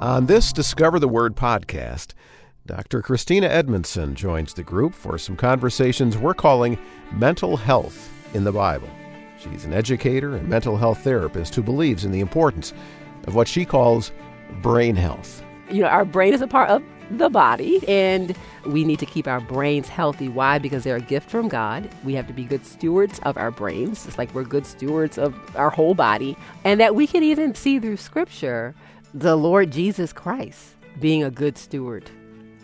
On this Discover the Word podcast, Dr. Christina Edmondson joins the group for some conversations we're calling Mental Health in the Bible. She's an educator and mental health therapist who believes in the importance of what she calls brain health. You know, our brain is a part of the body, and we need to keep our brains healthy. Why? Because they're a gift from God. We have to be good stewards of our brains, just like we're good stewards of our whole body. And that we can even see through Scripture the Lord Jesus Christ being a good steward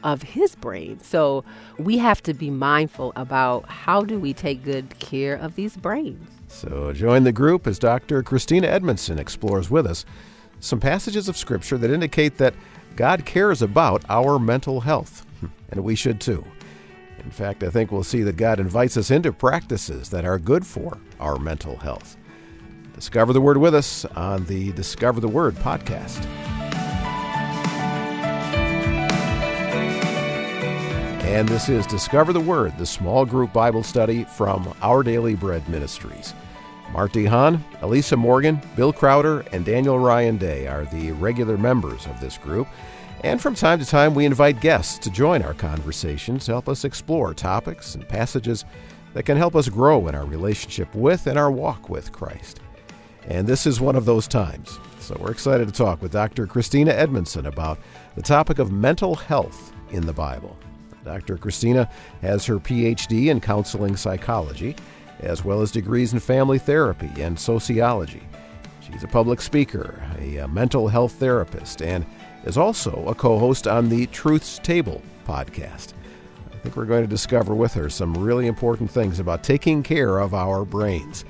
of his brain. So we have to be mindful about how do we take good care of these brains. So join the group as Dr. Christina Edmondson explores with us some passages of Scripture that indicate that God cares about our mental health, and we should too. In fact, I think we'll see that God invites us into practices that are good for our mental health. Discover the Word with us on the Discover the Word podcast. And this is Discover the Word, the small group Bible study from Our Daily Bread Ministries. Mart De Haan, Elisa Morgan, Bill Crowder, and Daniel Ryan Day are the regular members of this group. And from time to time, we invite guests to join our conversations to help us explore topics and passages that can help us grow in our relationship with and our walk with Christ. And this is one of those times. So we're excited to talk with Dr. Christina Edmondson about the topic of mental health in the Bible. Dr. Christina has her PhD in counseling psychology, as well as degrees in family therapy and sociology. She's a public speaker, a mental health therapist, and is also a co host on the Truth's Table podcast. I think we're going to discover with her some really important things about taking care of our brains.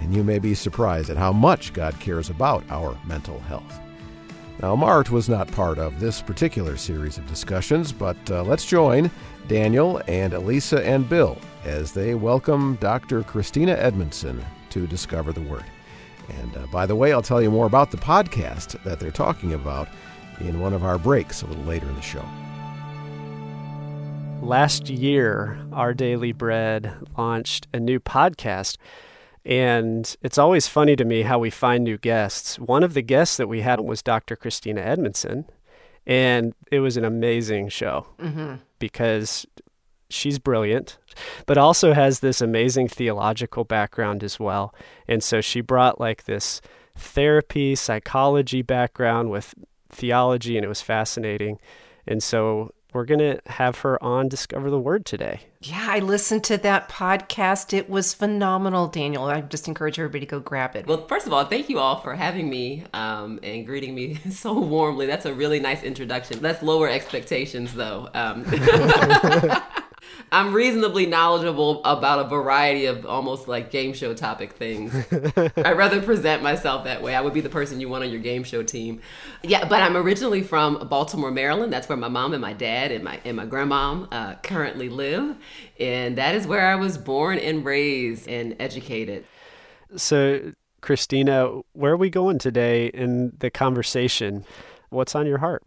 And you may be surprised at how much God cares about our mental health. Now, Mart was not part of this particular series of discussions, but uh, let's join Daniel and Elisa and Bill as they welcome Dr. Christina Edmondson to Discover the Word. And uh, by the way, I'll tell you more about the podcast that they're talking about in one of our breaks a little later in the show. Last year, Our Daily Bread launched a new podcast. And it's always funny to me how we find new guests. One of the guests that we had was Dr. Christina Edmondson. And it was an amazing show mm-hmm. because she's brilliant, but also has this amazing theological background as well. And so she brought like this therapy, psychology background with theology, and it was fascinating. And so we're going to have her on Discover the Word today. Yeah, I listened to that podcast. It was phenomenal, Daniel. I just encourage everybody to go grab it. Well, first of all, thank you all for having me um, and greeting me so warmly. That's a really nice introduction. Let's lower expectations, though. Um, I'm reasonably knowledgeable about a variety of almost like game show topic things. I'd rather present myself that way. I would be the person you want on your game show team. Yeah, but I'm originally from Baltimore, Maryland. That's where my mom and my dad and my and my grandmom uh, currently live, and that is where I was born and raised and educated. So, Christina, where are we going today in the conversation? What's on your heart?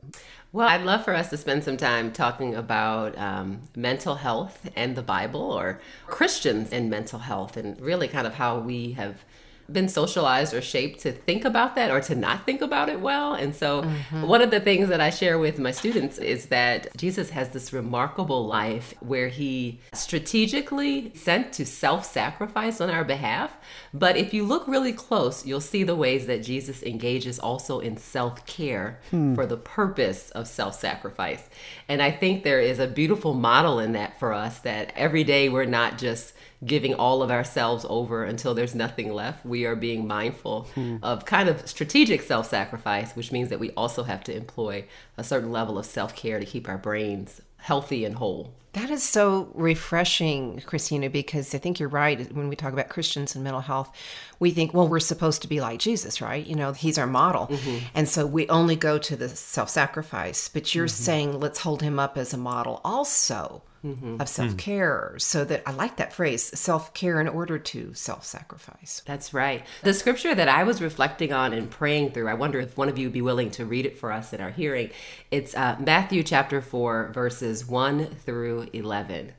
Well, I'd love for us to spend some time talking about um, mental health and the Bible, or Christians and mental health, and really kind of how we have been socialized or shaped to think about that or to not think about it well. And so, mm-hmm. one of the things that I share with my students is that Jesus has this remarkable life where he strategically sent to self sacrifice on our behalf. But if you look really close, you'll see the ways that Jesus engages also in self care hmm. for the purpose of self sacrifice. And I think there is a beautiful model in that for us that every day we're not just giving all of ourselves over until there's nothing left. We are being mindful hmm. of kind of strategic self sacrifice, which means that we also have to employ a certain level of self care to keep our brains healthy and whole. That is so refreshing, Christina, because I think you're right. When we talk about Christians and mental health, we think, well, we're supposed to be like Jesus, right? You know, he's our model. Mm-hmm. And so we only go to the self sacrifice. But you're mm-hmm. saying, let's hold him up as a model also mm-hmm. of self care. Mm. So that I like that phrase self care in order to self sacrifice. That's right. The scripture that I was reflecting on and praying through, I wonder if one of you would be willing to read it for us in our hearing. It's uh, Matthew chapter 4, verses 1 through 11.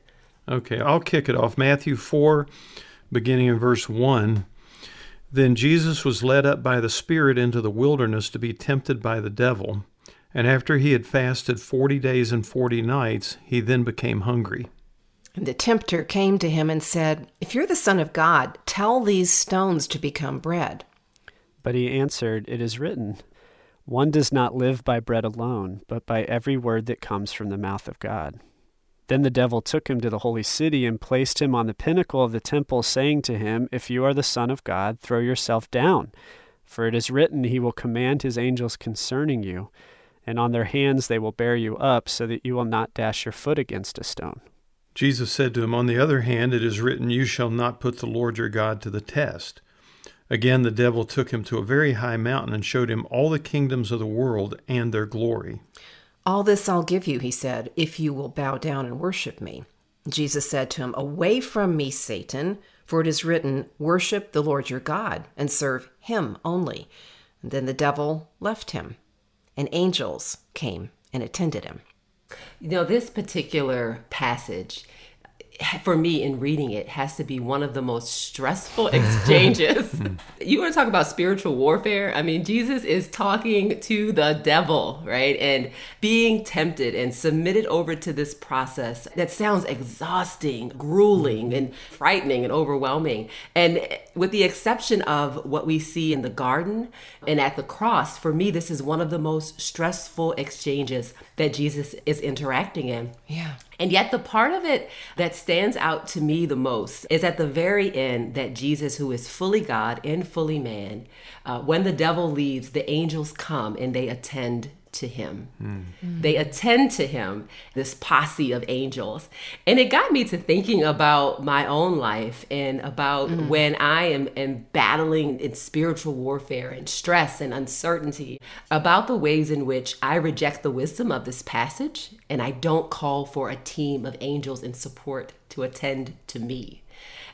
Okay, I'll kick it off. Matthew 4, beginning in verse 1. Then Jesus was led up by the Spirit into the wilderness to be tempted by the devil. And after he had fasted forty days and forty nights, he then became hungry. And the tempter came to him and said, If you're the Son of God, tell these stones to become bread. But he answered, It is written, One does not live by bread alone, but by every word that comes from the mouth of God. Then the devil took him to the holy city and placed him on the pinnacle of the temple, saying to him, If you are the Son of God, throw yourself down. For it is written, He will command His angels concerning you and on their hands they will bear you up, so that you will not dash your foot against a stone. Jesus said to him, On the other hand, it is written, You shall not put the Lord your God to the test. Again, the devil took him to a very high mountain and showed him all the kingdoms of the world and their glory. All this I'll give you, he said, if you will bow down and worship me. Jesus said to him, Away from me, Satan, for it is written, Worship the Lord your God and serve him only. And then the devil left him and angels came and attended him. You know, this particular passage for me in reading it has to be one of the most stressful exchanges. you want to talk about spiritual warfare? I mean, Jesus is talking to the devil, right? And being tempted and submitted over to this process that sounds exhausting, grueling, and frightening and overwhelming. And with the exception of what we see in the garden and at the cross, for me, this is one of the most stressful exchanges that Jesus is interacting in. Yeah. And yet, the part of it that stands out to me the most is at the very end that Jesus, who is fully God and fully man, uh, when the devil leaves, the angels come and they attend to him. Mm. They attend to him, this posse of angels. And it got me to thinking about my own life and about mm. when I am, am battling in spiritual warfare and stress and uncertainty, about the ways in which I reject the wisdom of this passage and I don't call for a team of angels in support to attend to me.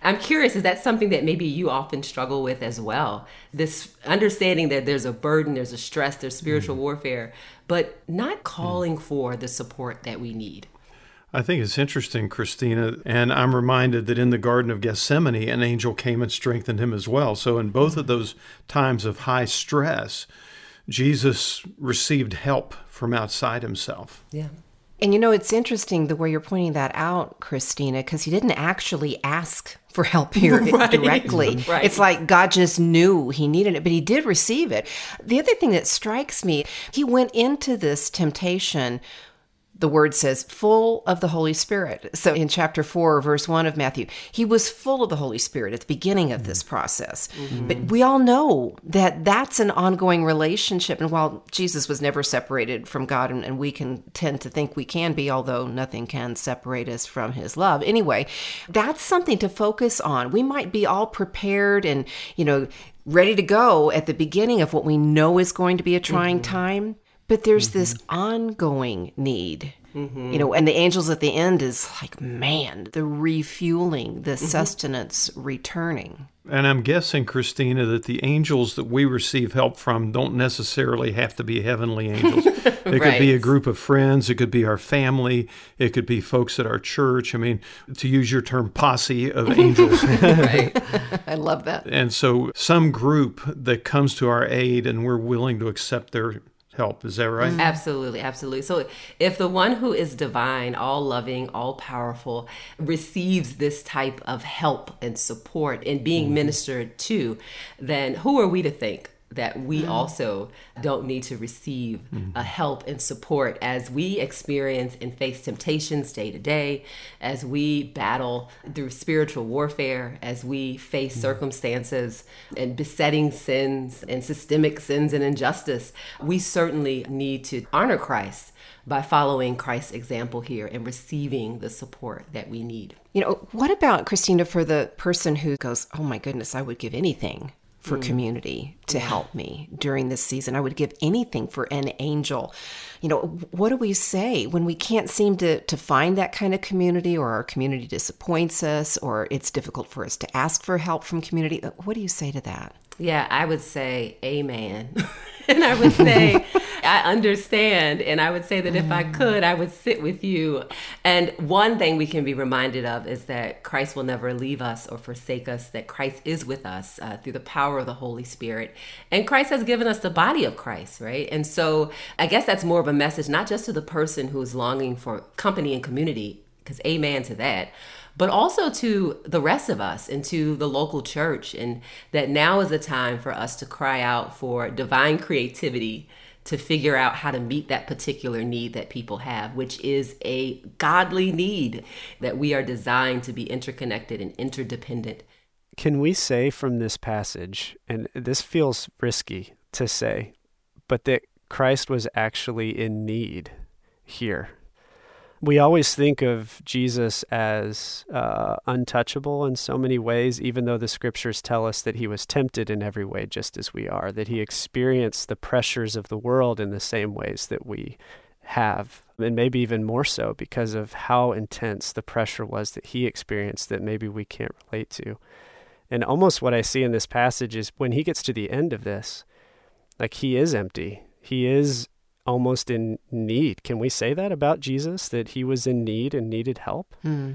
I'm curious, is that something that maybe you often struggle with as well? This understanding that there's a burden, there's a stress, there's spiritual mm. warfare, but not calling mm. for the support that we need. I think it's interesting, Christina, and I'm reminded that in the Garden of Gethsemane, an angel came and strengthened him as well. So, in both of those times of high stress, Jesus received help from outside himself. Yeah. And you know, it's interesting the way you're pointing that out, Christina, because he didn't actually ask for help here right. directly. Right. It's like God just knew he needed it, but he did receive it. The other thing that strikes me, he went into this temptation the word says full of the Holy Spirit. So in chapter 4, verse 1 of Matthew, he was full of the Holy Spirit at the beginning of this process. Mm-hmm. But we all know that that's an ongoing relationship. And while Jesus was never separated from God, and, and we can tend to think we can be, although nothing can separate us from his love. Anyway, that's something to focus on. We might be all prepared and, you know, ready to go at the beginning of what we know is going to be a trying mm-hmm. time. But there's mm-hmm. this ongoing need. Mm-hmm. You know, and the angels at the end is like, man, the refueling, the mm-hmm. sustenance returning. And I'm guessing, Christina, that the angels that we receive help from don't necessarily have to be heavenly angels. It right. could be a group of friends, it could be our family, it could be folks at our church. I mean, to use your term, posse of angels. right. I love that. And so, some group that comes to our aid and we're willing to accept their help. Is that right? Absolutely, absolutely. So if the one who is divine, all loving, all powerful, receives this type of help and support and being mm-hmm. ministered to, then who are we to think that we mm. also don't need to receive mm. a help and support as we experience and face temptations day to day, as we battle through spiritual warfare, as we face mm. circumstances and besetting sins and systemic sins and injustice. We certainly need to honor Christ by following Christ's example here and receiving the support that we need. You know, what about Christina for the person who goes, Oh my goodness, I would give anything for mm. community to yeah. help me during this season. I would give anything for an angel. You know, what do we say when we can't seem to, to find that kind of community or our community disappoints us or it's difficult for us to ask for help from community? What do you say to that? Yeah, I would say amen. and I would say I understand. And I would say that if I mm. could, I would sit with you. And one thing we can be reminded of is that Christ will never leave us or forsake us, that Christ is with us uh, through the power of the Holy Spirit. And Christ has given us the body of Christ, right? And so I guess that's more of a message, not just to the person who's longing for company and community, because amen to that but also to the rest of us and to the local church. And that now is the time for us to cry out for divine creativity to figure out how to meet that particular need that people have, which is a godly need that we are designed to be interconnected and interdependent. Can we say from this passage, and this feels risky to say, but that Christ was actually in need here? we always think of Jesus as uh, untouchable in so many ways, even though the scriptures tell us that he was tempted in every way, just as we are, that he experienced the pressures of the world in the same ways that we have, and maybe even more so because of how intense the pressure was that he experienced that maybe we can't relate to. And almost what I see in this passage is when he gets to the end of this, like he is empty. He is almost in need. Can we say that about Jesus, that he was in need and needed help? Hmm.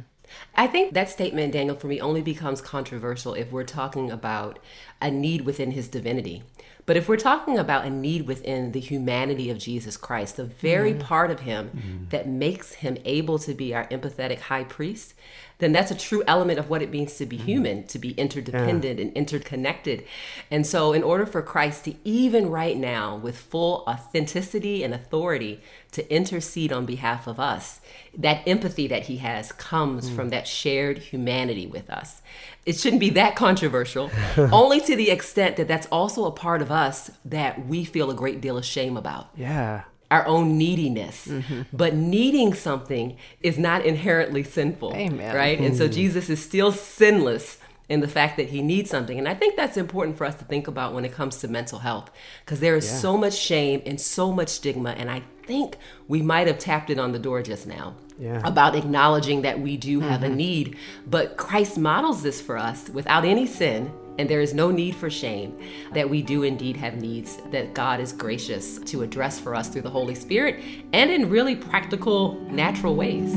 I think that statement, Daniel, for me only becomes controversial if we're talking about a need within his divinity. But if we're talking about a need within the humanity of Jesus Christ, the very mm. part of him mm. that makes him able to be our empathetic high priest, then that's a true element of what it means to be mm-hmm. human, to be interdependent yeah. and interconnected. And so, in order for Christ to, even right now, with full authenticity and authority, to intercede on behalf of us, that empathy that he has comes mm. from that shared humanity with us. It shouldn't be that controversial, only to the extent that that's also a part of us that we feel a great deal of shame about. Yeah our own neediness. Mm-hmm. But needing something is not inherently sinful. Amen. Right? Mm-hmm. And so mm. Jesus is still sinless in the fact that he needs something. And I think that's important for us to think about when it comes to mental health because there is yeah. so much shame and so much stigma. And I think we might have tapped it on the door just now. Yeah. About acknowledging that we do have mm-hmm. a need. But Christ models this for us without any sin and there is no need for shame that we do indeed have needs that God is gracious to address for us through the Holy Spirit and in really practical, natural ways.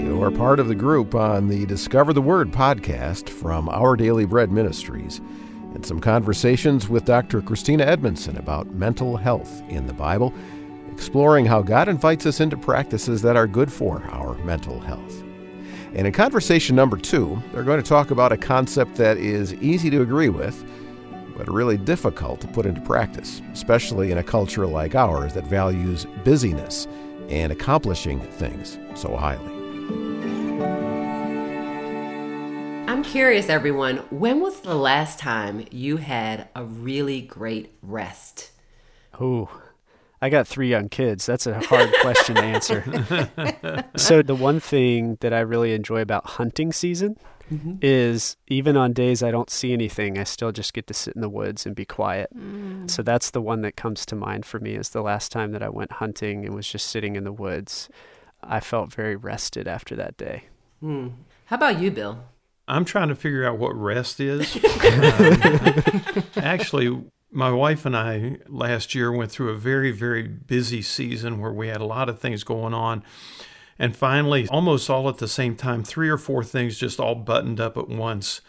You are part of the group on the Discover the Word podcast from Our Daily Bread Ministries and some conversations with Dr. Christina Edmondson about mental health in the Bible, exploring how God invites us into practices that are good for our mental health. And in conversation number two, they're going to talk about a concept that is easy to agree with, but really difficult to put into practice, especially in a culture like ours that values busyness and accomplishing things so highly. I'm curious, everyone, when was the last time you had a really great rest? Oh, I got three young kids. That's a hard question to answer. so, the one thing that I really enjoy about hunting season mm-hmm. is even on days I don't see anything, I still just get to sit in the woods and be quiet. Mm. So, that's the one that comes to mind for me is the last time that I went hunting and was just sitting in the woods. I felt very rested after that day. Mm. How about you, Bill? I'm trying to figure out what rest is. um, actually, my wife and I last year went through a very, very busy season where we had a lot of things going on. And finally, almost all at the same time, three or four things just all buttoned up at once.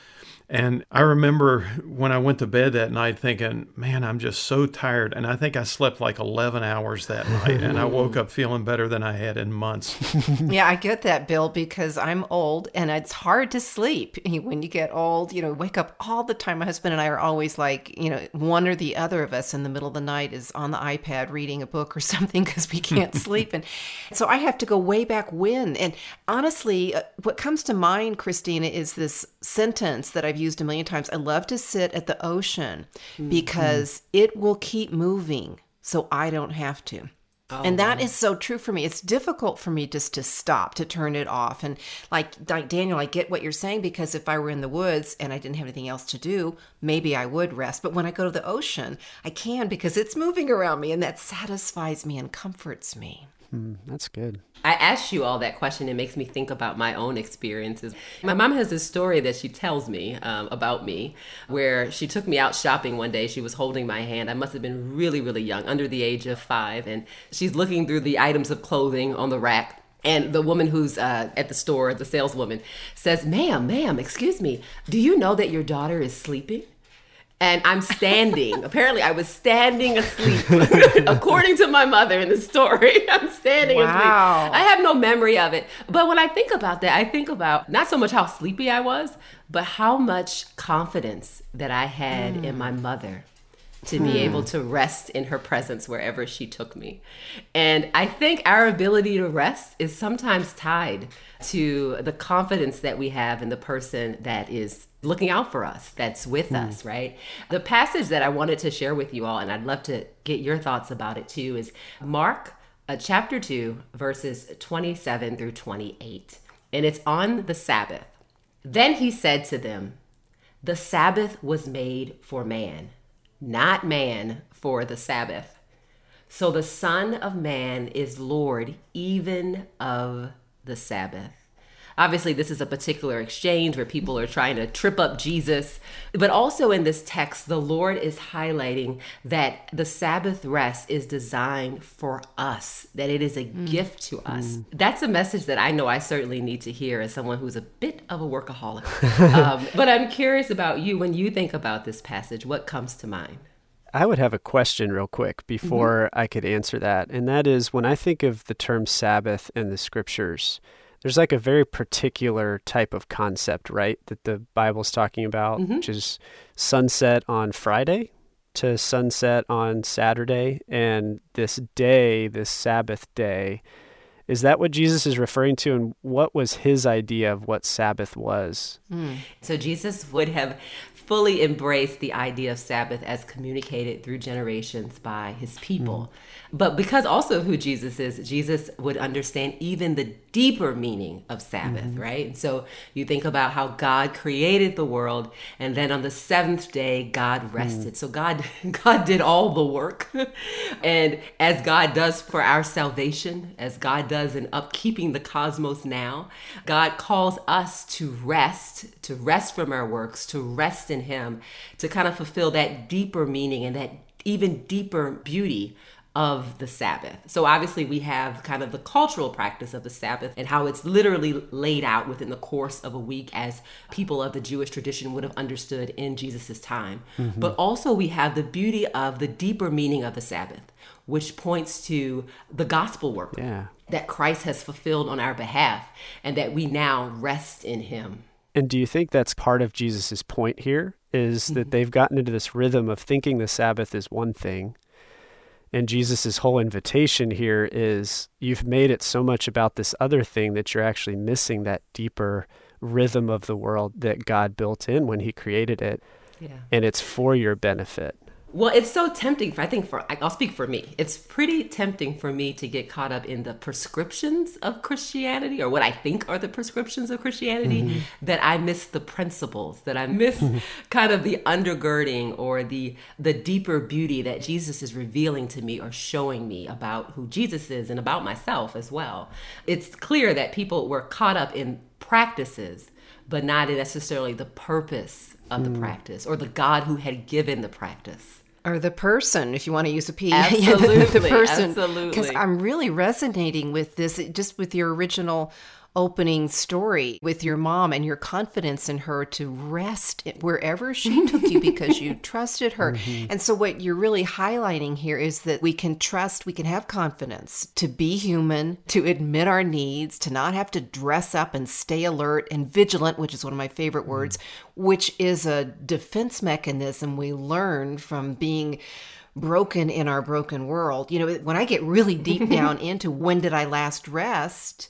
And I remember when I went to bed that night thinking, man, I'm just so tired. And I think I slept like 11 hours that night. and I woke up feeling better than I had in months. yeah, I get that, Bill, because I'm old and it's hard to sleep when you get old. You know, wake up all the time. My husband and I are always like, you know, one or the other of us in the middle of the night is on the iPad reading a book or something because we can't sleep. And so I have to go way back when. And honestly, uh, what comes to mind, Christina, is this sentence that I've used a million times. I love to sit at the ocean mm-hmm. because it will keep moving so I don't have to. Oh, and that wow. is so true for me. It's difficult for me just to stop, to turn it off. And like, like Daniel, I get what you're saying because if I were in the woods and I didn't have anything else to do, maybe I would rest. But when I go to the ocean, I can because it's moving around me and that satisfies me and comforts me. Mm, that's good. I asked you all that question. It makes me think about my own experiences. My mom has this story that she tells me um, about me where she took me out shopping one day. She was holding my hand. I must have been really, really young, under the age of five. And she's looking through the items of clothing on the rack. And the woman who's uh, at the store, the saleswoman, says, Ma'am, ma'am, excuse me, do you know that your daughter is sleeping? And I'm standing. Apparently, I was standing asleep, according to my mother in the story. I'm standing wow. asleep. I have no memory of it. But when I think about that, I think about not so much how sleepy I was, but how much confidence that I had mm. in my mother to be able to rest in her presence wherever she took me. And I think our ability to rest is sometimes tied to the confidence that we have in the person that is looking out for us, that's with mm. us, right? The passage that I wanted to share with you all, and I'd love to get your thoughts about it too, is Mark uh, chapter 2, verses 27 through 28. And it's on the Sabbath. Then he said to them, The Sabbath was made for man, not man for the Sabbath. So the Son of Man is Lord even of the Sabbath. Obviously, this is a particular exchange where people are trying to trip up Jesus. But also in this text, the Lord is highlighting that the Sabbath rest is designed for us, that it is a mm. gift to us. Mm. That's a message that I know I certainly need to hear as someone who's a bit of a workaholic. um, but I'm curious about you. When you think about this passage, what comes to mind? I would have a question real quick before mm-hmm. I could answer that. And that is when I think of the term Sabbath in the scriptures, there's like a very particular type of concept, right? That the Bible's talking about, mm-hmm. which is sunset on Friday to sunset on Saturday. And this day, this Sabbath day, is that what Jesus is referring to? And what was his idea of what Sabbath was? Mm. So Jesus would have fully embraced the idea of Sabbath as communicated through generations by his people. Mm. But because also who Jesus is, Jesus would understand even the deeper meaning of Sabbath, mm-hmm. right? And so you think about how God created the world and then on the seventh day God rested. Mm. So God God did all the work. and as God does for our salvation, as God does in upkeeping the cosmos now, God calls us to rest, to rest from our works, to rest in him, to kind of fulfill that deeper meaning and that even deeper beauty of the Sabbath. So obviously we have kind of the cultural practice of the Sabbath and how it's literally laid out within the course of a week as people of the Jewish tradition would have understood in Jesus's time. Mm-hmm. But also we have the beauty of the deeper meaning of the Sabbath, which points to the gospel work yeah. that Christ has fulfilled on our behalf and that we now rest in him. And do you think that's part of Jesus's point here is mm-hmm. that they've gotten into this rhythm of thinking the Sabbath is one thing and Jesus' whole invitation here is you've made it so much about this other thing that you're actually missing that deeper rhythm of the world that God built in when he created it. Yeah. And it's for your benefit. Well, it's so tempting. For, I think for I'll speak for me. It's pretty tempting for me to get caught up in the prescriptions of Christianity, or what I think are the prescriptions of Christianity, mm-hmm. that I miss the principles, that I miss kind of the undergirding or the the deeper beauty that Jesus is revealing to me or showing me about who Jesus is and about myself as well. It's clear that people were caught up in practices, but not necessarily the purpose of the mm. practice or the God who had given the practice or the person, if you want to use a P. Absolutely, the, the person. Absolutely. Because I'm really resonating with this, just with your original opening story with your mom and your confidence in her to rest wherever she took you because you trusted her. Mm-hmm. And so, what you're really highlighting here is that we can trust, we can have confidence to be human, to admit our needs, to not have to dress up and stay alert and vigilant, which is one of my favorite mm-hmm. words, which is a defense mechanism we learn from being broken in our broken world. You know, when I get really deep down into when did I last rest,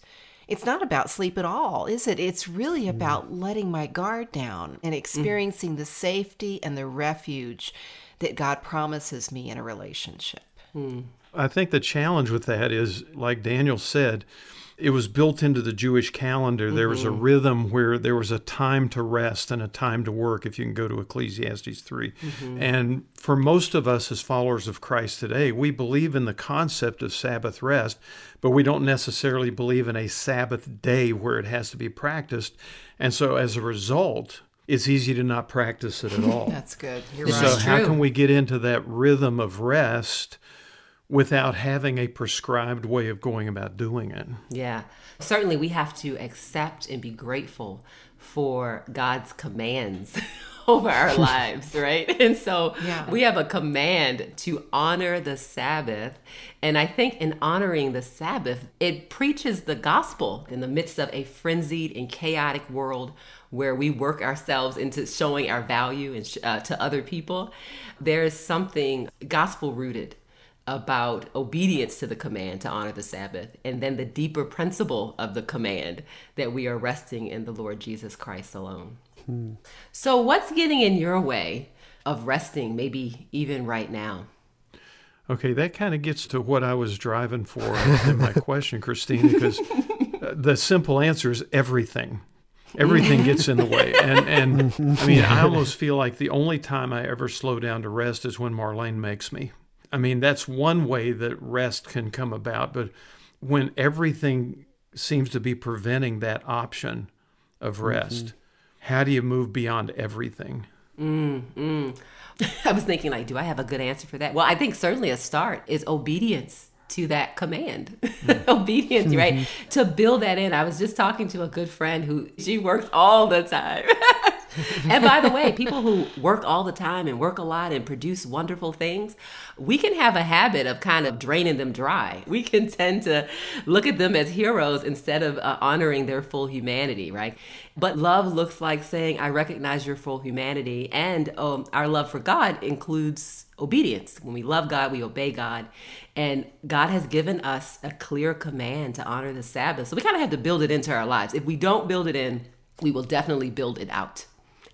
it's not about sleep at all, is it? It's really mm. about letting my guard down and mm. experiencing mm. the safety and the refuge that God promises me in a relationship. Mm. I think the challenge with that is, like Daniel said, it was built into the Jewish calendar. Mm-hmm. There was a mm-hmm. rhythm where there was a time to rest and a time to work, if you can go to Ecclesiastes 3. Mm-hmm. And for most of us as followers of Christ today, we believe in the concept of Sabbath rest, but we don't necessarily believe in a Sabbath day where it has to be practiced. And so as a result, it's easy to not practice it at all. That's good. You're right. So, how can we get into that rhythm of rest? without having a prescribed way of going about doing it. Yeah. Certainly, we have to accept and be grateful for God's commands over our lives, right? And so yeah. we have a command to honor the Sabbath. And I think in honoring the Sabbath, it preaches the gospel in the midst of a frenzied and chaotic world where we work ourselves into showing our value and, uh, to other people. There is something gospel rooted about obedience to the command to honor the Sabbath, and then the deeper principle of the command that we are resting in the Lord Jesus Christ alone. Hmm. So, what's getting in your way of resting, maybe even right now? Okay, that kind of gets to what I was driving for in my question, Christine, because uh, the simple answer is everything. Everything gets in the way. And, and I mean, I almost feel like the only time I ever slow down to rest is when Marlene makes me. I mean, that's one way that rest can come about. But when everything seems to be preventing that option of rest, mm-hmm. How do you move beyond everything? Mm, mm. I was thinking, like, do I have a good answer for that? Well, I think certainly a start is obedience to that command. Mm. obedience, right? Mm-hmm. To build that in. I was just talking to a good friend who she works all the time. and by the way, people who work all the time and work a lot and produce wonderful things, we can have a habit of kind of draining them dry. We can tend to look at them as heroes instead of uh, honoring their full humanity, right? But love looks like saying, I recognize your full humanity. And um, our love for God includes obedience. When we love God, we obey God. And God has given us a clear command to honor the Sabbath. So we kind of have to build it into our lives. If we don't build it in, we will definitely build it out.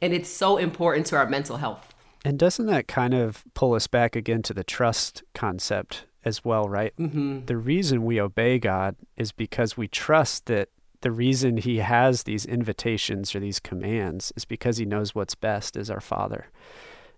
And it's so important to our mental health. And doesn't that kind of pull us back again to the trust concept as well, right? Mm-hmm. The reason we obey God is because we trust that the reason He has these invitations or these commands is because He knows what's best as our Father.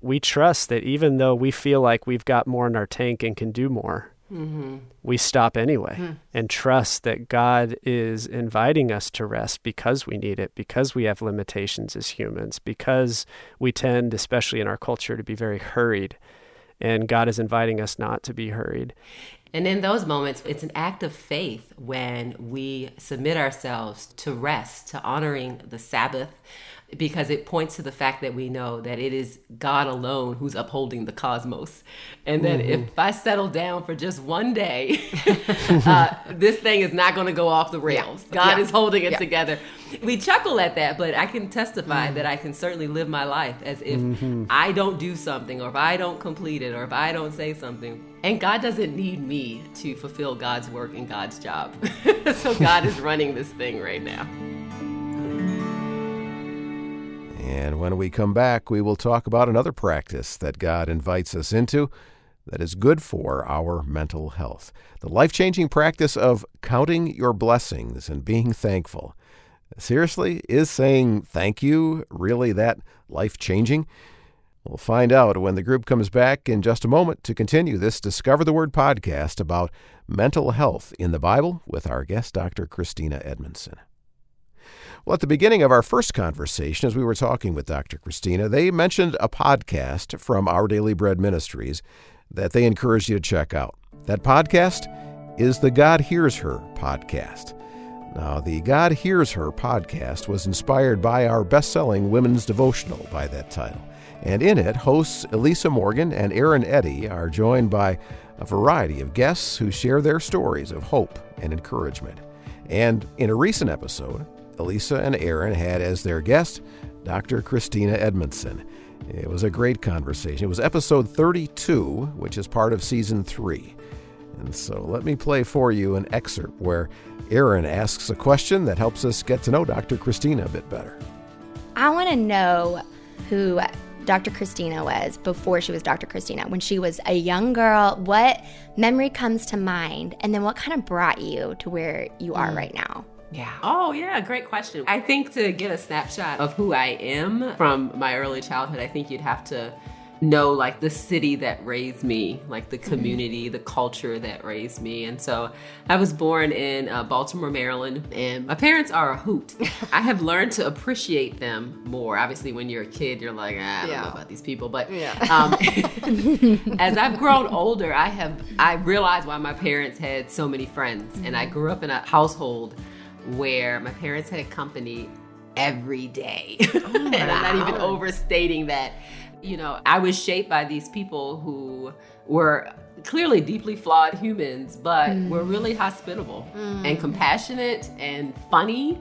We trust that even though we feel like we've got more in our tank and can do more, mm-hmm. we stop anyway mm. and trust that God is inviting us to rest because we need it, because we have limitations as humans, because we tend, especially in our culture, to be very hurried. And God is inviting us not to be hurried. And in those moments, it's an act of faith when we submit ourselves to rest, to honoring the Sabbath, because it points to the fact that we know that it is God alone who's upholding the cosmos. And that mm-hmm. if I settle down for just one day, uh, this thing is not going to go off the rails. Yeah. God yeah. is holding it yeah. together. We chuckle at that, but I can testify mm-hmm. that I can certainly live my life as if mm-hmm. I don't do something, or if I don't complete it, or if I don't say something. And God doesn't need me to fulfill God's work and God's job. so God is running this thing right now. And when we come back, we will talk about another practice that God invites us into that is good for our mental health the life changing practice of counting your blessings and being thankful. Seriously, is saying thank you really that life changing? We'll find out when the group comes back in just a moment to continue this Discover the Word podcast about mental health in the Bible with our guest, Dr. Christina Edmondson. Well, at the beginning of our first conversation, as we were talking with Dr. Christina, they mentioned a podcast from Our Daily Bread Ministries that they encourage you to check out. That podcast is the God Hears Her podcast. Now, the God Hears Her podcast was inspired by our best selling women's devotional by that title. And in it, hosts Elisa Morgan and Eryn Eddy are joined by a variety of guests who share their stories of hope and encouragement. And in a recent episode, Elisa and Eryn had as their guest Dr. Christina Edmondson. It was a great conversation. It was episode 32, which is part of season 3. And so let me play for you an excerpt where Eryn asks a question that helps us get to know Dr. Christina a bit better. I want to know who Dr. Christina was before she was Dr. Christina, when she was a young girl, what memory comes to mind? And then what kind of brought you to where you are mm. right now? Yeah. Oh, yeah. Great question. I think to get a snapshot of who I am from my early childhood, I think you'd have to know like the city that raised me, like the community, the culture that raised me. And so I was born in uh, Baltimore, Maryland, and my parents are a hoot. I have learned to appreciate them more. Obviously, when you're a kid, you're like, ah, I don't yeah. know about these people. But yeah. um, as I've grown older, I have I realized why my parents had so many friends, mm-hmm. and I grew up in a household where my parents had company every day. Oh, and I'm not even overstating that you know, I was shaped by these people who were clearly deeply flawed humans, but mm. were really hospitable mm. and compassionate and funny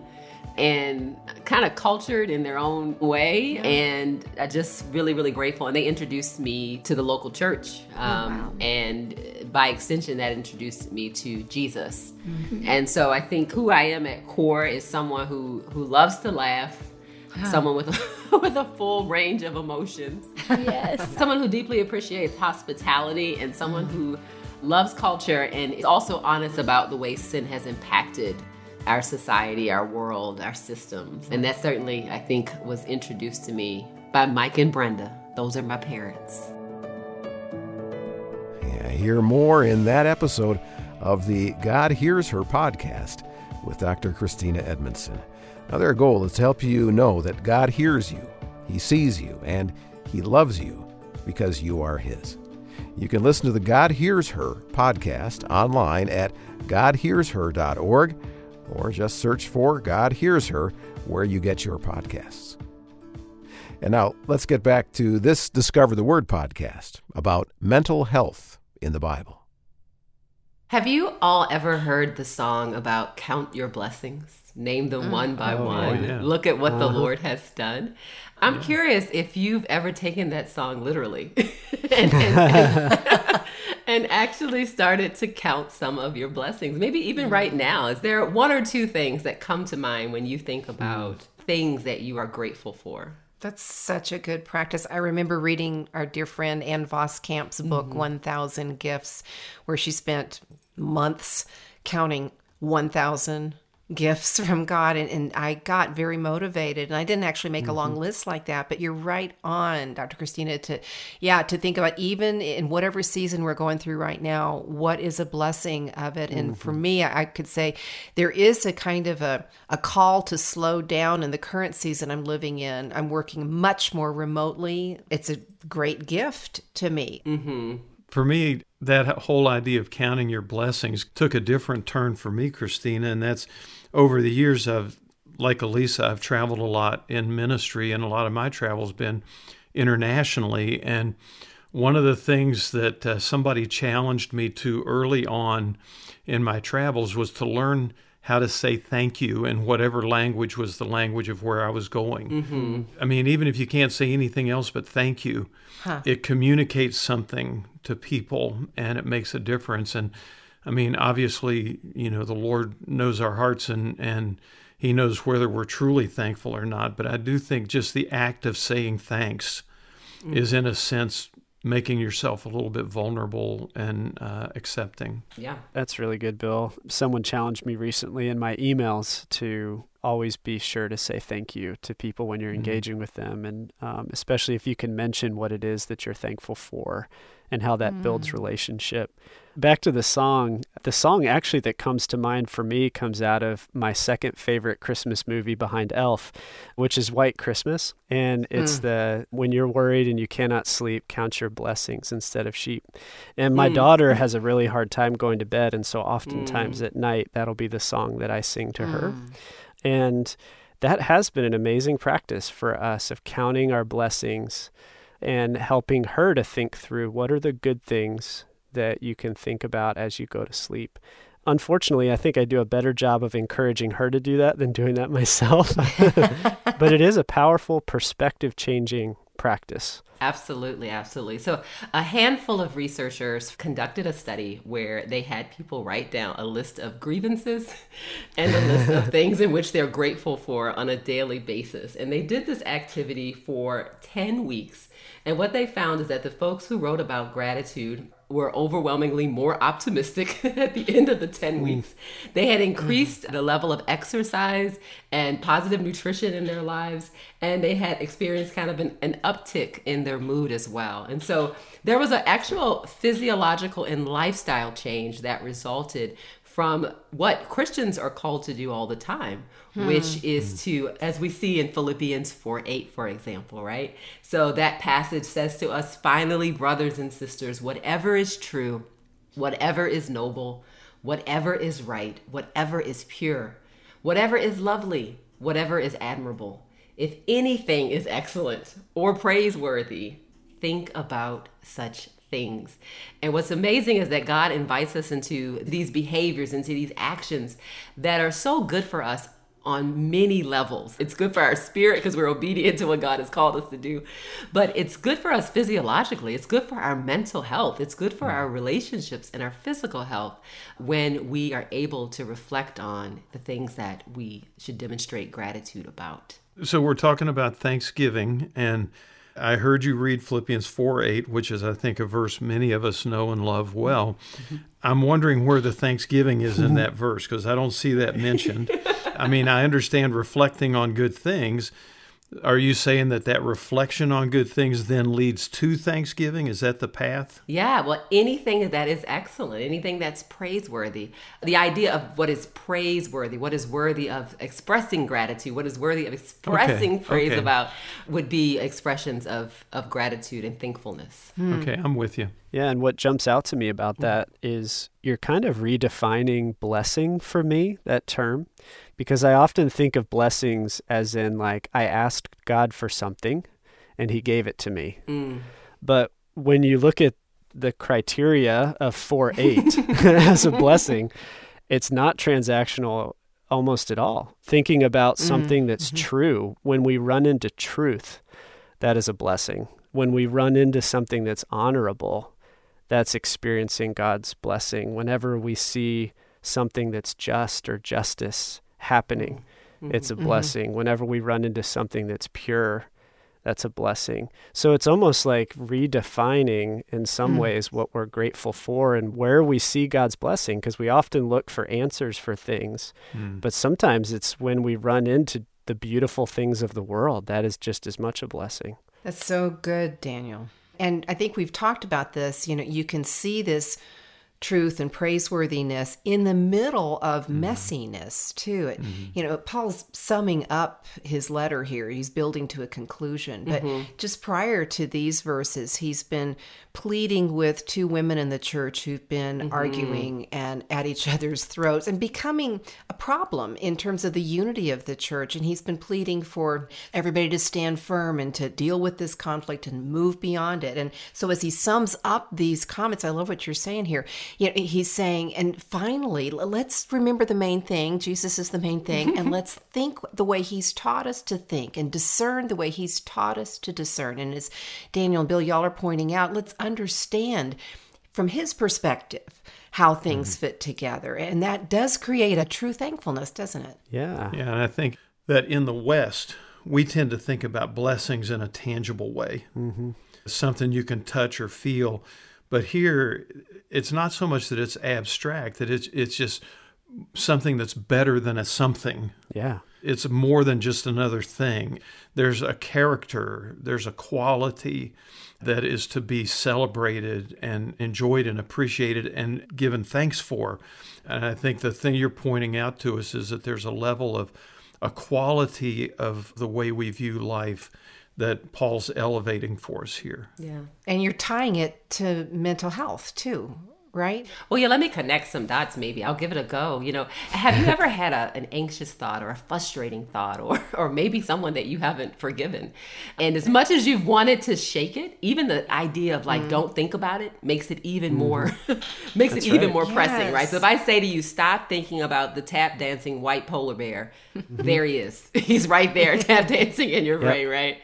and kind of cultured in their own way. Yeah. And I just really, really grateful. And they introduced me to the local church. Oh, um, oh, wow. And by extension, that introduced me to Jesus. Mm-hmm. And so I think who I am at core is someone who, who loves to laugh someone with a, with a full range of emotions. Yes. someone who deeply appreciates hospitality and someone who loves culture and is also honest about the way sin has impacted our society, our world, our systems. And that certainly, I think, was introduced to me by Mike and Brenda. Those are my parents. Yeah, hear more in that episode of the God Hears Her podcast with Dr. Christina Edmondson. Now, their goal is to help you know that God hears you, He sees you, and He loves you because you are His. You can listen to the God Hears Her podcast online at godhearsher.org or just search for God Hears Her where you get your podcasts. And now let's get back to this Discover the Word podcast about mental health in the Bible. Have you all ever heard the song about count your blessings? name them mm. one by oh, one. Yeah. Look at what uh-huh. the Lord has done. I'm yeah. curious if you've ever taken that song literally and, and, and, and, actually started to count some of your blessings. Maybe even mm. right now. Is there one or two things that come to mind when you think about mm. things that you are grateful for? That's such a good practice. I remember reading our dear friend Ann Voskamp's book, mm-hmm. 1000 Gifts, where she spent months counting 1000 gifts from God. And, and, I got very motivated. And I didn't actually make mm-hmm. a long mm-hmm. list like that, but you're right on, Dr. Christina, to, yeah, to think about even in whatever season we're going through right now, what is a blessing of it? And mm-hmm. for me, I could say there is a kind of a, a call to slow down in the current season I'm living in. I'm working much more remotely. It's a great gift to me. Mm-hmm. For me, that whole idea of counting your blessings took a different turn for me, Christina, and that's over the years I've like Elisa, I've traveled a lot in ministry, and a lot of my travel's been internationally. And one of the things that uh, somebody challenged me to early on in my travels was to learn how to say thank you in whatever language was the language of where I was going. Mm-hmm. I mean, even if you can't say anything else but thank you, huh. it communicates something to people and it makes a difference. And I mean, obviously, you know, the Lord knows our hearts and, and He knows whether we're truly thankful or not. But I do think just the act of saying thanks mm-hmm. is, in a sense, making yourself a little bit vulnerable and uh, accepting. Yeah. That's really good, Bill. Someone challenged me recently in my emails to always be sure to say thank you to people when you're mm-hmm. engaging with them. And um, especially if you can mention what it is that you're thankful for and how that mm. builds relationship back to the song, the song actually that comes to mind for me comes out of my second favorite Christmas movie behind Elf, which is White Christmas. And it's mm. the when you're worried and you cannot sleep, count your blessings instead of sheep. And my mm. daughter has a really hard time going to bed. And so oftentimes mm. at night, that'll be the song that I sing to her. Mm. And that has been an amazing practice for us of counting our blessings and helping her to think through what are the good things that you can think about as you go to sleep. Unfortunately, I think I do a better job of encouraging her to do that than doing that myself. but it is a powerful perspective changing practice. Absolutely, absolutely. So, a handful of researchers conducted a study where they had people write down a list of grievances and a list of things in which they're grateful for on a daily basis. And they did this activity for 10 weeks. And what they found is that the folks who wrote about gratitude were overwhelmingly more optimistic at the end of the 10 mm. weeks. They had increased mm. the level of exercise and positive nutrition in their lives, and they had experienced kind of an, an uptick in their mood as well. And so there was an actual physiological and lifestyle change that resulted from what Christians are called to do all the time, hmm. which is to, as we see in Philippians 4 8, for example, right? So that passage says to us, finally, brothers and sisters, whatever is true, whatever is noble, whatever is right, whatever is pure, whatever is lovely, whatever is admirable, if anything is excellent or praiseworthy, think about such things. And what's amazing is that God invites us into these behaviors, into these actions that are so good for us on many levels. It's good for our spirit because we're obedient to what God has called us to do. But it's good for us physiologically. It's good for our mental health. It's good for our relationships and our physical health when we are able to reflect on the things that we should demonstrate gratitude about. So we're talking about Thanksgiving and I heard you read Philippians 4 8, which is, I think, a verse many of us know and love well. Mm-hmm. I'm wondering where the thanksgiving is in that verse because I don't see that mentioned. I mean, I understand reflecting on good things, are you saying that that reflection on good things then leads to Thanksgiving? Is that the path? Yeah, well, anything that is excellent, anything that's praiseworthy. The idea of what is praiseworthy, what is worthy of expressing gratitude, what is worthy of expressing okay, praise okay. about would be expressions of, of gratitude and thankfulness. Hmm. Okay, I'm with you. Yeah, and what jumps out to me about that is you're kind of redefining blessing for me, that term because I often think of blessings as in like I asked God for something and he gave it to me. Mm. But when you look at the criteria of 4 8 as a blessing, it's not transactional almost at all. Thinking about mm. something that's mm-hmm. true, when we run into truth, that is a blessing. When we run into something that's honorable, that's experiencing God's blessing. Whenever we see something that's just or justice, happening. Mm-hmm. It's a mm-hmm. blessing. Mm-hmm. Whenever we run into something that's pure, that's a blessing. So it's almost like redefining in some mm. ways what we're grateful for and where we see God's blessing because we often look for answers for things. Mm. But sometimes it's when we run into the beautiful things of the world that is just as much a blessing. That's so good, Daniel. And I think we've talked about this. You know, you can see this truth and praiseworthiness in the middle of mm-hmm. messiness too it, mm-hmm. you know paul's summing up his letter here he's building to a conclusion but mm-hmm. just prior to these verses he's been pleading with two women in the church who've been mm-hmm. arguing and at each other's throats and becoming a problem in terms of the unity of the church and he's been pleading for everybody to stand firm and to deal with this conflict and move beyond it and so as he sums up these comments i love what you're saying here you know, he's saying, and finally, let's remember the main thing. Jesus is the main thing, and let's think the way he's taught us to think and discern the way he's taught us to discern. And as Daniel and Bill, y'all are pointing out, let's understand from his perspective how things mm-hmm. fit together. And that does create a true thankfulness, doesn't it? Yeah. Yeah. And I think that in the West, we tend to think about blessings in a tangible way, mm-hmm. something you can touch or feel. But here, it's not so much that it's abstract; that it's it's just something that's better than a something. Yeah. It's more than just another thing. There's a character, there's a quality that is to be celebrated and enjoyed and appreciated and given thanks for. And I think the thing you're pointing out to us is that there's a level of a quality of the way we view life that Paul's elevating for us here. Yeah. And you're tying it to mental health too. Right? Well, yeah, let me connect some dots maybe. I'll give it a go. You know, have you ever had a, an anxious thought or a frustrating thought or or maybe someone that you haven't forgiven? And as much as you've wanted to shake it, even the idea of like mm. don't think about it makes it even mm. more makes That's it even more yes. pressing, right? So if I say to you stop thinking about the tap dancing white polar bear, there he is. He's right there tap dancing in your yep. brain, right?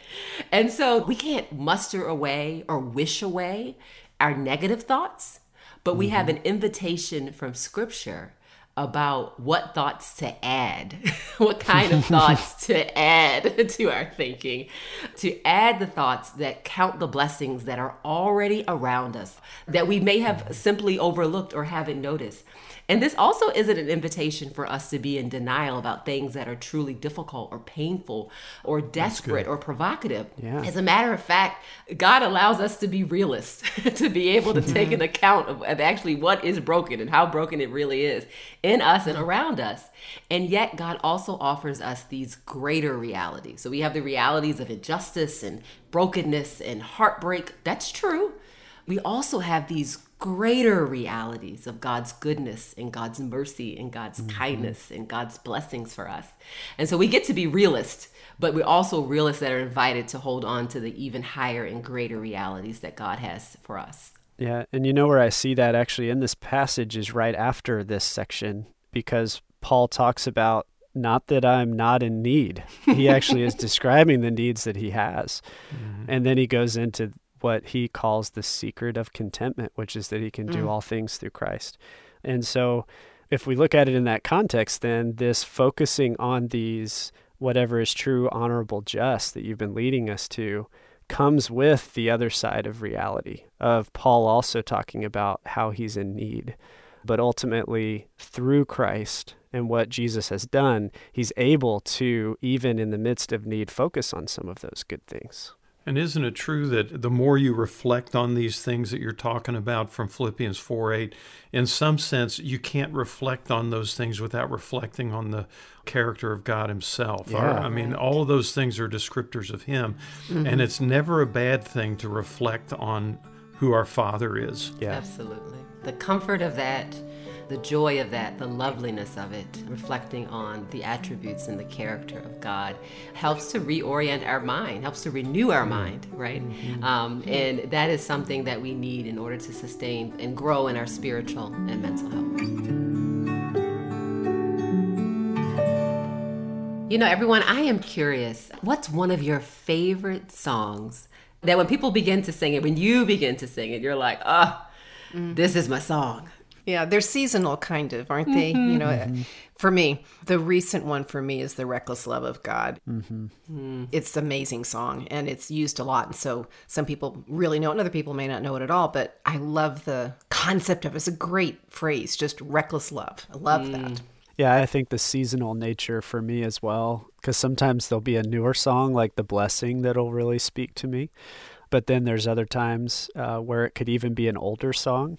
And so we can't muster away or wish away our negative thoughts but we mm-hmm. have an invitation from scripture about what thoughts to add, what kind of thoughts to add to our thinking, to add the thoughts that count the blessings that are already around us, that we may have simply overlooked or haven't noticed. And this also isn't an invitation for us to be in denial about things that are truly difficult or painful or desperate or provocative. Yeah. As a matter of fact, God allows us to be realists, to be able to take an mm-hmm. account of, of actually what is broken and how broken it really is in us and around us. And yet, God also offers us these greater realities. So we have the realities of injustice and brokenness and heartbreak. That's true. We also have these greater realities of God's goodness and God's mercy and God's mm-hmm. kindness and God's blessings for us. And so we get to be realists, but we're also realists that are invited to hold on to the even higher and greater realities that God has for us. Yeah, and you know where I see that actually in this passage is right after this section because Paul talks about not that I'm not in need. He actually is describing the needs that he has. Mm-hmm. And then he goes into what he calls the secret of contentment, which is that he can do mm. all things through Christ. And so, if we look at it in that context, then this focusing on these, whatever is true, honorable, just that you've been leading us to, comes with the other side of reality, of Paul also talking about how he's in need. But ultimately, through Christ and what Jesus has done, he's able to, even in the midst of need, focus on some of those good things. And isn't it true that the more you reflect on these things that you're talking about from Philippians 4 8, in some sense, you can't reflect on those things without reflecting on the character of God Himself. Yeah. Our, I mean, all of those things are descriptors of Him. Mm-hmm. And it's never a bad thing to reflect on who our Father is. Yeah. Absolutely. The comfort of that the joy of that, the loveliness of it, reflecting on the attributes and the character of God, helps to reorient our mind, helps to renew our mind, right? Mm-hmm. Um, and that is something that we need in order to sustain and grow in our spiritual and mental health. You know, everyone, I am curious. What's one of your favorite songs that when people begin to sing it, when you begin to sing it, you're like, ah, oh, mm. this is my song? Yeah, they're seasonal, kind of, aren't they? Mm-hmm. You know, mm-hmm. for me, the recent one for me is "The Reckless Love of God." Mm-hmm. Mm. It's an amazing song, and it's used a lot. And so, some people really know it, and other people may not know it at all. But I love the concept of it. It's a great phrase, just reckless love. I love mm. that. Yeah, I think the seasonal nature for me as well, because sometimes there'll be a newer song like "The Blessing" that'll really speak to me. But then there's other times uh, where it could even be an older song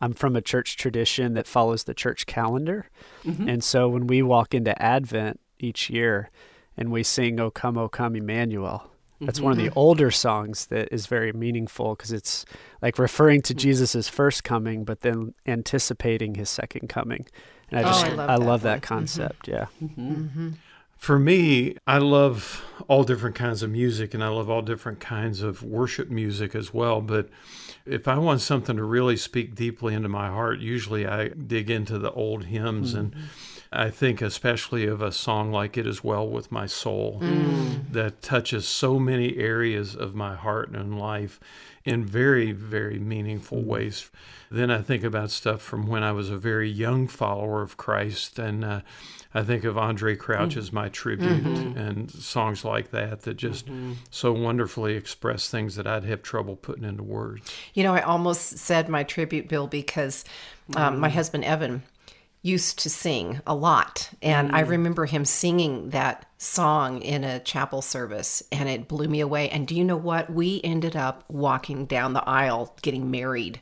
I'm from a church tradition that follows the church calendar. Mm-hmm. And so when we walk into Advent each year and we sing O come, O come, Emmanuel, that's mm-hmm. one of the mm-hmm. older songs that is very meaningful because it's like referring to mm-hmm. Jesus' first coming, but then anticipating his second coming. And I oh, just, oh, I love, I that, love that, mm-hmm. concept. Yeah. For me, I love all different kinds of music and I love all different kinds of worship music as well. But if I want something to really speak deeply into my heart, usually I dig into the old hymns mm-hmm. and I think especially of a song like It Is Well With My Soul mm. that touches so many areas of my heart and life in very, very meaningful mm. ways. Then I think about stuff from when I was a very young follower of Christ and uh, I think of Andraé Crouch's My Tribute mm-hmm. and songs like that that just mm-hmm. so wonderfully express things that I'd have trouble putting into words. You know, I almost said My Tribute, Bill, because um, mm. my husband Evan used to sing a lot. And mm. I remember him singing that song in a chapel service and it blew me away. And do you know what? We ended up walking down the aisle getting married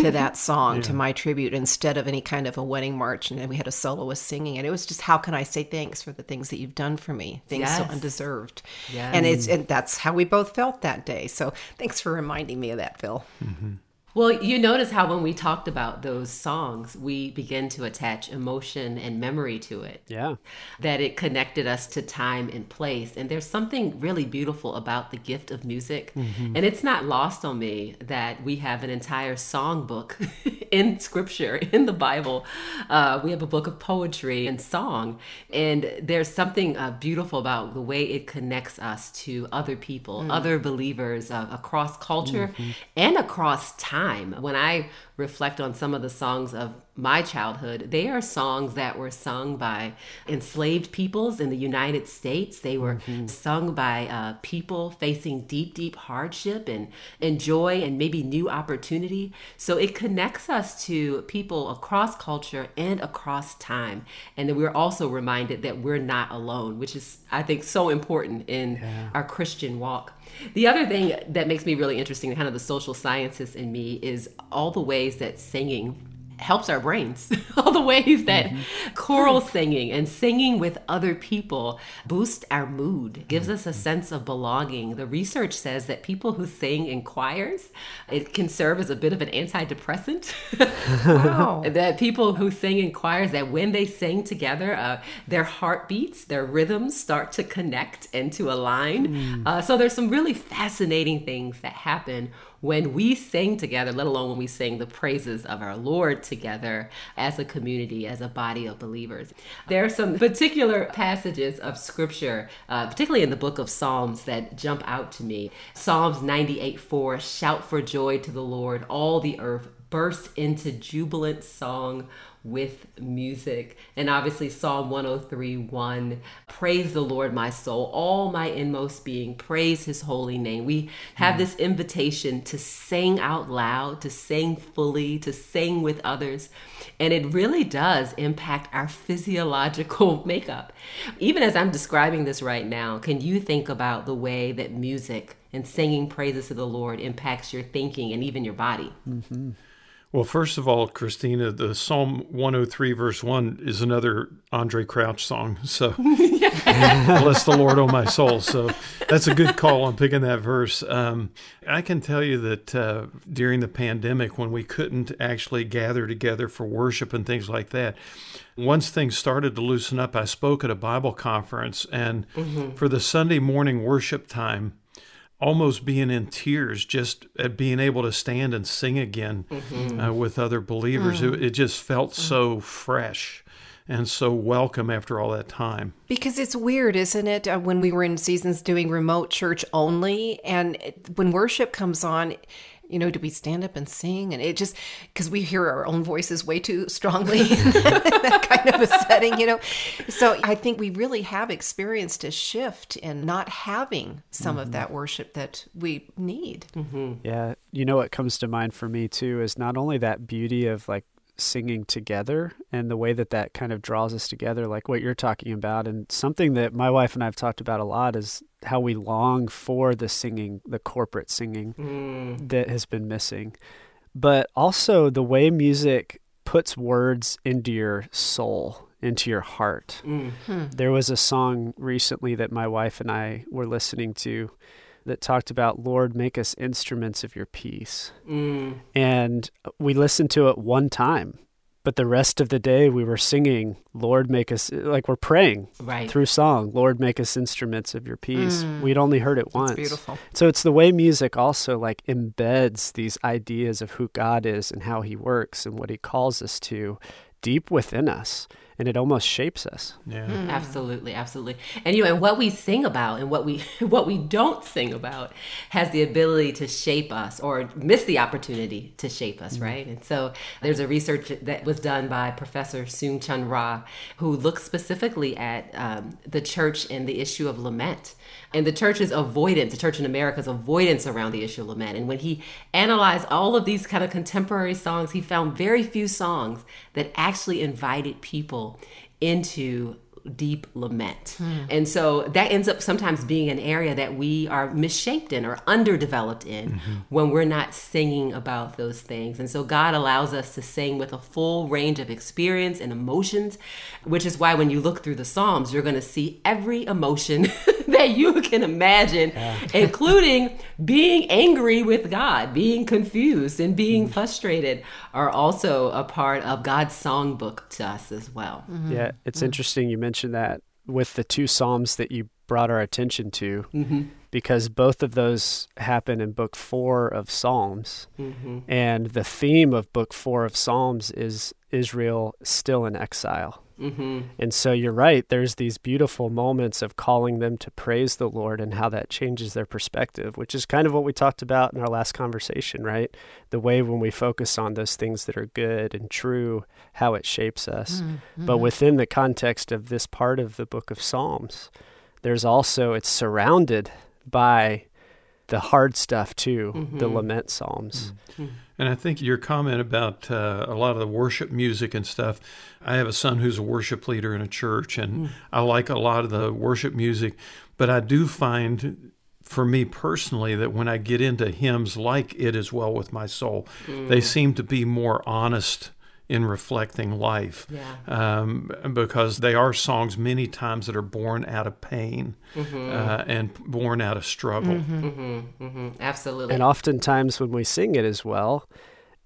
to that song, yeah. to my tribute, instead of any kind of a wedding march. And then we had a soloist singing And It was just, how can I say thanks for the things that you've done for me? Things yes. so undeserved. Yes. And it's and that's how we both felt that day. So thanks for reminding me of that, Phil. Mm-hmm. Well, you notice how when we talked about those songs, we begin to attach emotion and memory to it. Yeah. That it connected us to time and place. And there's something really beautiful about the gift of music. Mm-hmm. And it's not lost on me that we have an entire song book in scripture, in the Bible. Uh, we have a book of poetry and song. And there's something uh, beautiful about the way it connects us to other people, mm. other believers uh, across culture mm-hmm. and across time time. When I reflect on some of the songs of my childhood, they are songs that were sung by enslaved peoples in the United States. They were mm-hmm. sung by uh, people facing deep, deep hardship and, and joy and maybe new opportunity. So it connects us to people across culture and across time. And then we're also reminded that we're not alone, which is, I think, so important in yeah. our Christian walk. The other thing that makes me really interesting, kind of the social scientist in me, is all the ways that singing helps our brains. All the ways that mm-hmm. choral singing and singing with other people boost our mood, gives us a mm-hmm. sense of belonging. The research says that people who sing in choirs, it can serve as a bit of an antidepressant. wow. that people who sing in choirs, that when they sing together, uh, their heartbeats, their rhythms start to connect and to align. Mm. Uh, so there's some really fascinating things that happen when we sing together, let alone when we sing the praises of our Lord together as a community, as a body of believers. There are some particular passages of scripture, uh, particularly in the book of Psalms, that jump out to me. Psalms 98 4 Shout for joy to the Lord, all the earth burst into jubilant song with music. And obviously, Psalm 103 1 Praise the Lord, my soul, all my inmost being, praise his holy name. We have mm. this invitation to sing out loud, to sing fully, to sing with others. And it really does impact our physiological makeup. Even as I'm describing this right now, can you think about the way that music and singing praises to the Lord impacts your thinking and even your body? Mm-hmm. Well, first of all, Christina, the Psalm 103, verse 1 is another Andraé Crouch song. So, bless the Lord, oh my soul. So, that's a good call on picking that verse. Um, I can tell you that uh, during the pandemic, when we couldn't actually gather together for worship and things like that, once things started to loosen up, I spoke at a Bible conference. And mm-hmm. for the Sunday morning worship time, almost being in tears just at being able to stand and sing again mm-hmm. uh, with other believers. Mm. It, it, just felt mm. so fresh and so welcome after all that time. Because it's weird, isn't it? Uh, when we were in seasons doing remote church only, and when worship comes on, you know, do we stand up and sing? And it just because we hear our own voices way too strongly in that kind of a setting, you know. So I think we really have experienced a shift in not having some mm-hmm. of that worship that we need. Mm-hmm. Yeah, you know what comes to mind for me too is not only that beauty of like singing together and the way that that kind of draws us together like what you're talking about and something that my wife and I've talked about a lot is how we long for the singing the corporate singing mm. that has been missing but also the way music puts words into your soul into your heart mm-hmm. there was a song recently that my wife and I were listening to that talked about Lord, make us instruments of your peace. Mm. And we listened to it one time, but the rest of the day we were singing, Lord, make us, like we're praying right. through song, Lord, make us instruments of your peace. Mm. We'd only heard it once. That's beautiful. So it's the way music also like embeds these ideas of who God is and how he works and what he calls us to deep within us and it almost shapes us. Yeah. Mm. Absolutely, absolutely. And you know, and what we sing about and what we what we don't sing about has the ability to shape us or miss the opportunity to shape us, mm. right? And so there's a research that was done by Professor Soong-Chan Rah, who looks specifically at um, the church and the issue of lament and the church's avoidance, the church in America's avoidance around the issue of lament. And when he analyzed all of these kind of contemporary songs, he found very few songs that actually invited people into deep lament. Hmm. And so that ends up sometimes being an area that we are misshaped in or underdeveloped in mm-hmm. when we're not singing about those things. And so God allows us to sing with a full range of experience and emotions, which is why when you look through the Psalms, you're going to see every emotion that you can imagine, including being angry with God, being confused, and being mm-hmm. frustrated, are also a part of God's songbook to us as well. Yeah, it's mm. interesting you mentioned that with the two Psalms that you brought our attention to, mm-hmm. because both of those happen in Book Four of Psalms. Mm-hmm. And the theme of Book Four of Psalms is Israel still in exile. Mm-hmm. And so you're right, there's these beautiful moments of calling them to praise the Lord and how that changes their perspective, which is kind of what we talked about in our last conversation, right? The way when we focus on those things that are good and true, how it shapes us. Mm-hmm. But within the context of this part of the book of Psalms, there's also, it's surrounded by the hard stuff too, the mm-hmm. lament Psalms. And I think your comment about uh, a lot of the worship music and stuff. I have a son who's a worship leader in a church, and I like a lot of the worship music. But I do find, for me personally, that when I get into hymns like "It Is Well with My Soul," they seem to be more honest in reflecting life. Yeah. Um, because they are songs many times that are born out of pain uh, and born out of struggle. Absolutely. And oftentimes when we sing it as well,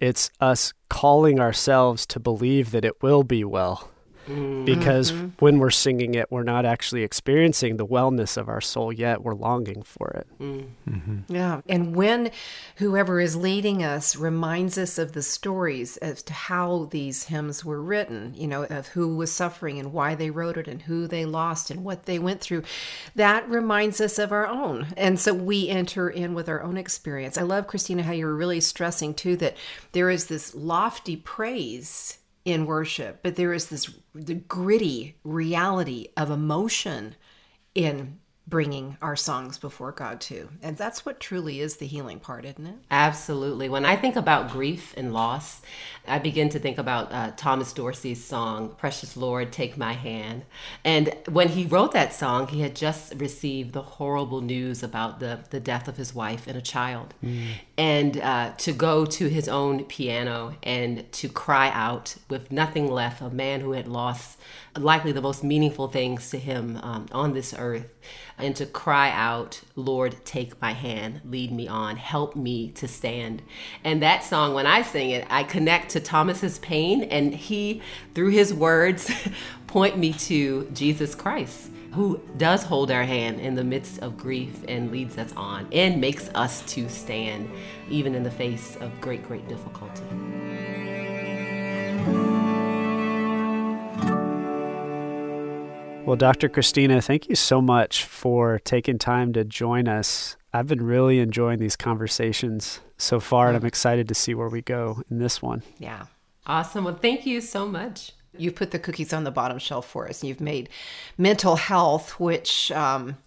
it's us calling ourselves to believe that it will be well. Mm-hmm. Because mm-hmm. when we're singing it, we're not actually experiencing the wellness of our soul yet. We're longing for it. Mm. Mm-hmm. Yeah. And when whoever is leading us reminds us of the stories as to how these hymns were written, you know, of who was suffering and why they wrote it and who they lost and what they went through, that reminds us of our own. And so we enter in with our own experience. I love, Christina, how you're really stressing too that there is this lofty praise in worship, but there is this the gritty reality of emotion in bringing our songs before God too. And that's what truly is the healing part, isn't it? Absolutely. When I think about grief and loss, I begin to think about uh, Thomas Dorsey's song, Precious Lord, Take My Hand. And when he wrote that song, he had just received the horrible news about the, the death of his wife and a child. And uh, to go to his own piano and to cry out with nothing left, a man who had lost likely the most meaningful things to him um, on this earth, and to cry out, Lord, take my hand, lead me on, help me to stand. And that song, when I sing it, I connect to Thomas's pain, and he, through his words, point me to Jesus Christ. Who does hold our hand in the midst of grief and leads us on and makes us to stand even in the face of great, great difficulty. Well, Dr. Christina, thank you so much for taking time to join us. I've been really enjoying these conversations so far, and I'm excited to see where we go in this one. Yeah. Awesome. Well, thank you so much. You've put the cookies on the bottom shelf for us, and you've made mental health, which um,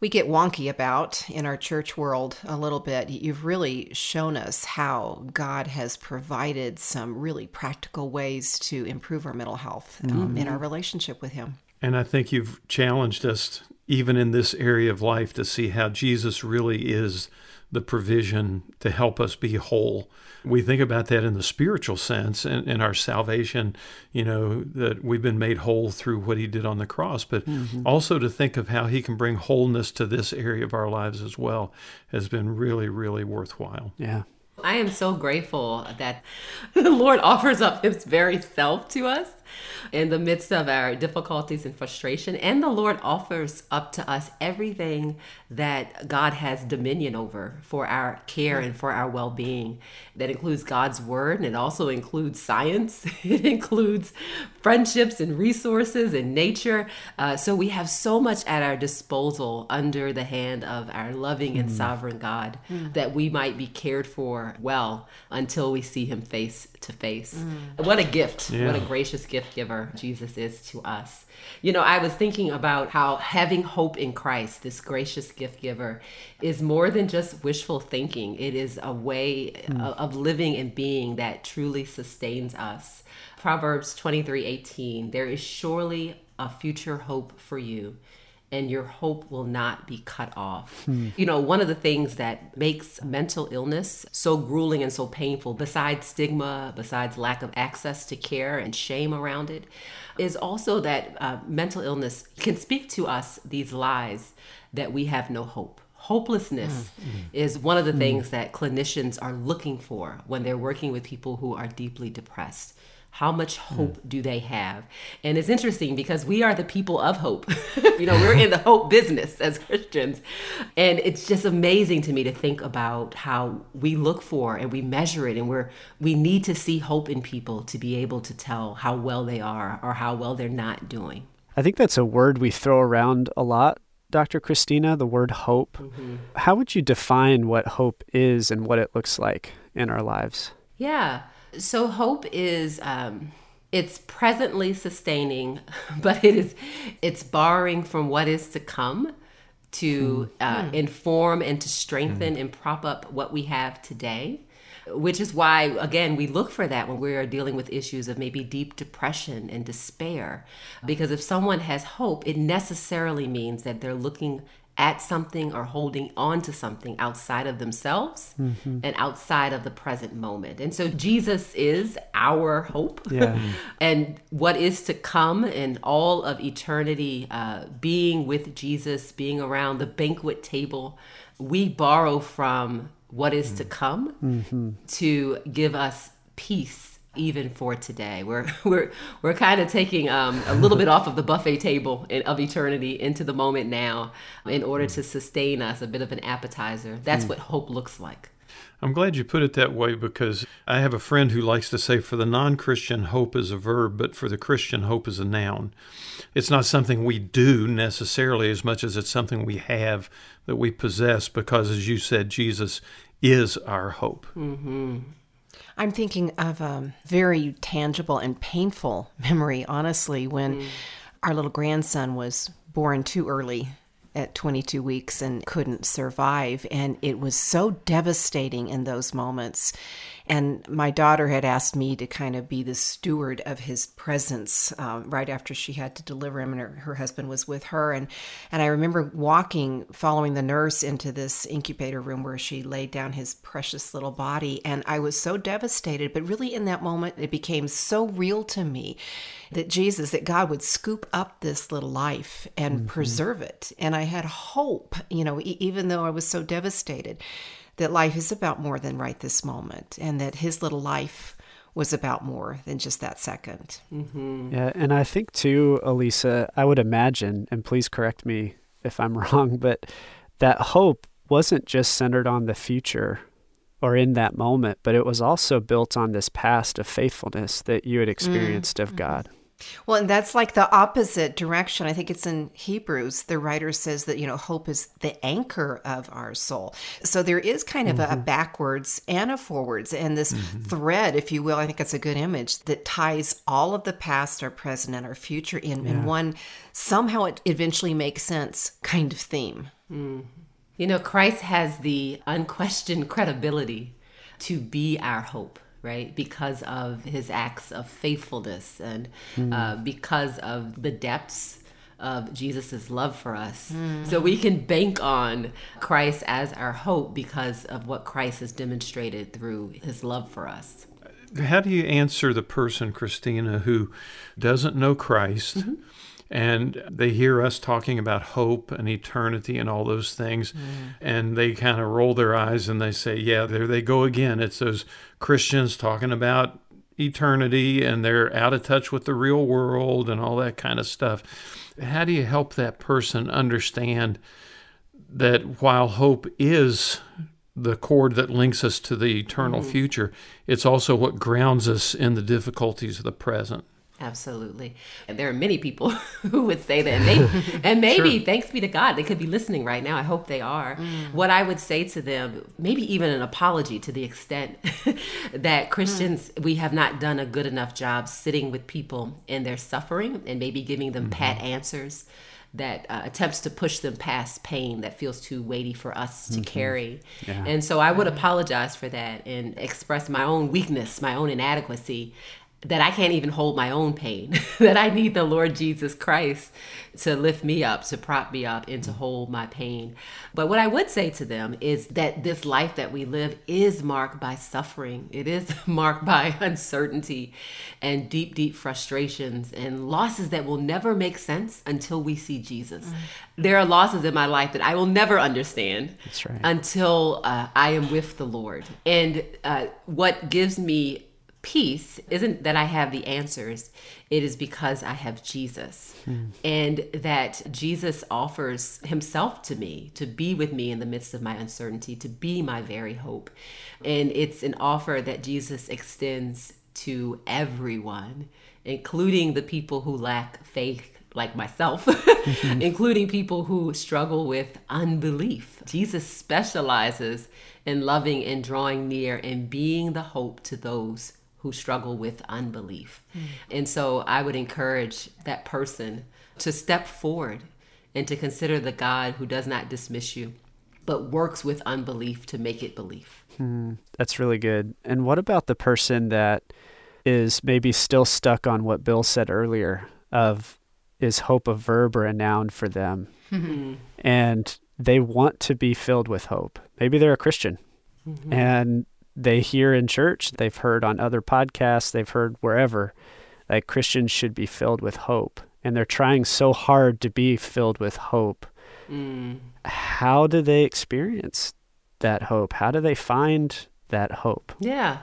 we get wonky about in our church world a little bit. You've really shown us how God has provided some really practical ways to improve our mental health um, in our relationship with Him. And I think you've challenged us, even in this area of life, to see how Jesus really is the provision to help us be whole. We think about that in the spiritual sense and in our salvation, you know, that we've been made whole through what he did on the cross, but mm-hmm. also to think of how he can bring wholeness to this area of our lives as well has been really, really worthwhile. Yeah. I am so grateful that the Lord offers up his very self to us in the midst of our difficulties and frustration. And the Lord offers up to us everything that God has dominion over for our care and for our well being. That includes God's word, and it also includes science, it includes friendships and resources and nature. Uh, so we have so much at our disposal under the hand of our loving and hmm. sovereign God hmm. that we might be cared for well until we see him face to face. Hmm. What a gift. What a gracious gift giver Jesus is to us. You know, I was thinking about how having hope in Christ, this gracious gift giver, is more than just wishful thinking. It is a way hmm. of, of living and being that truly sustains us. Proverbs 23 18, there is surely a future hope for you and your hope will not be cut off. Hmm. You know, one of the things that makes mental illness so grueling and so painful, besides stigma, besides lack of access to care and shame around it, is also that uh, mental illness can speak to us these lies that we have no hope. Hopelessness mm. is one of the mm. things that clinicians are looking for when they're working with people who are deeply depressed. How much hope mm. do they have? And it's interesting because we are the people of hope. you know, we're in the hope business as Christians. And it's just amazing to me to think about how we look for and we measure it and we're we need to see hope in people to be able to tell how well they are or how well they're not doing. I think that's a word we throw around a lot Dr. Christina, the word hope. Mm-hmm. How would you define what hope is and what it looks like in our lives? Yeah. So hope is um, it's presently sustaining, but it is it's borrowing from what is to come to uh, mm. inform and to strengthen mm. and prop up what we have today which is why again we look for that when we are dealing with issues of maybe deep depression and despair because if someone has hope it necessarily means that they're looking at something or holding on to something outside of themselves mm-hmm. and outside of the present moment. And so Jesus is our hope. Yeah. and what is to come in all of eternity, uh, being with Jesus, being around the banquet table, we borrow from what is to come mm-hmm. to give us peace even for today. We're we're we're kind of taking um, a little bit off of the buffet table in, of eternity into the moment now in order to sustain us a bit of an appetizer. That's mm. what hope looks like. I'm glad you put it that way because I have a friend who likes to say for the non Christian, hope is a verb, but for the Christian, hope is a noun. It's not something we do necessarily as much as it's something we have that we possess because, as you said, Jesus is our hope. Mm-hmm. I'm thinking of a very tangible and painful memory, honestly, when mm. our little grandson was born too early at 22 weeks and couldn't survive. And it was so devastating in those moments. And my daughter had asked me to kind of be the steward of his presence um, right after she had to deliver him, and her, her husband was with her. And, and I remember walking, following the nurse into this incubator room where she laid down his precious little body. And I was so devastated. But really, in that moment, it became so real to me that Jesus, that God would scoop up this little life and mm-hmm. preserve it. And I had hope, you know, e- even though I was so devastated that life is about more than right this moment and that his little life was about more than just that 2nd mm-hmm. Yeah, and I think too, Elisa, I would imagine, and please correct me if I'm wrong, but that hope wasn't just centered on the future or in that moment, but it was also built on this past of faithfulness that you had mm. experienced mm-hmm. of God. Well, and that's like the opposite direction. I think it's in Hebrews. The writer says that, you know, hope is the anchor of our soul. So there is kind of mm-hmm. a, backwards and a forwards, and this mm-hmm. thread, if you will, I think it's a good image that ties all of the past, our present, and our future in, yeah. in one somehow it eventually makes sense kind of theme. Mm. You know, Christ has the unquestioned credibility to be our hope right? Because of his acts of faithfulness and mm. uh, because of the depths of Jesus' love for us. Mm. So we can bank on Christ as our hope because of what Christ has demonstrated through his love for us. How do you answer the person, Christina, who doesn't know Christ? Mm-hmm and they hear us talking about hope and eternity and all those things mm. and they kind of roll their eyes and they say yeah there they go again it's those christians talking about eternity and they're out of touch with the real world and all that kind of stuff how do you help that person understand that while hope is the cord that links us to the eternal mm. future it's also what grounds us in the difficulties of the present Absolutely. And there are many people who would say that. And maybe, and maybe sure. thanks be to God, they could be listening right now. I hope they are. Mm. What I would say to them, maybe even an apology to the extent that Christians, mm. we have not done a good enough job sitting with people in their suffering and maybe giving them mm-hmm. pat answers that uh, attempts to push them past pain that feels too weighty for us to mm-hmm. carry. Yeah. And so I would apologize for that and express my own weakness, my own inadequacy that I can't even hold my own pain, that I need the Lord Jesus Christ to lift me up, to prop me up, and to hold my pain. But what I would say to them is that this life that we live is marked by suffering, it is marked by uncertainty and deep, deep frustrations and losses that will never make sense until we see Jesus. Mm. There are losses in my life that I will never understand right. until uh, I am with the Lord. And uh, what gives me peace isn't that I have the answers, it is because I have Jesus. Hmm. And that Jesus offers himself to me to be with me in the midst of my uncertainty, to be my very hope. And it's an offer that Jesus extends to everyone, including the people who lack faith like myself, including people who struggle with unbelief. Jesus specializes in loving and drawing near and being the hope to those who struggle with unbelief. Mm. And so I would encourage that person to step forward and to consider the God who does not dismiss you, but works with unbelief to make it belief. Hmm, that's really good. And what about the person that is maybe still stuck on what Bill said earlier of is hope a verb or a noun for them? Mm-hmm. And they want to be filled with hope. Maybe they're a Christian. Mm-hmm. And they hear in church, they've heard on other podcasts, they've heard wherever that Christians should be filled with hope. And they're trying so hard to be filled with hope. Mm. How do they experience that hope? How do they find that hope? Yeah.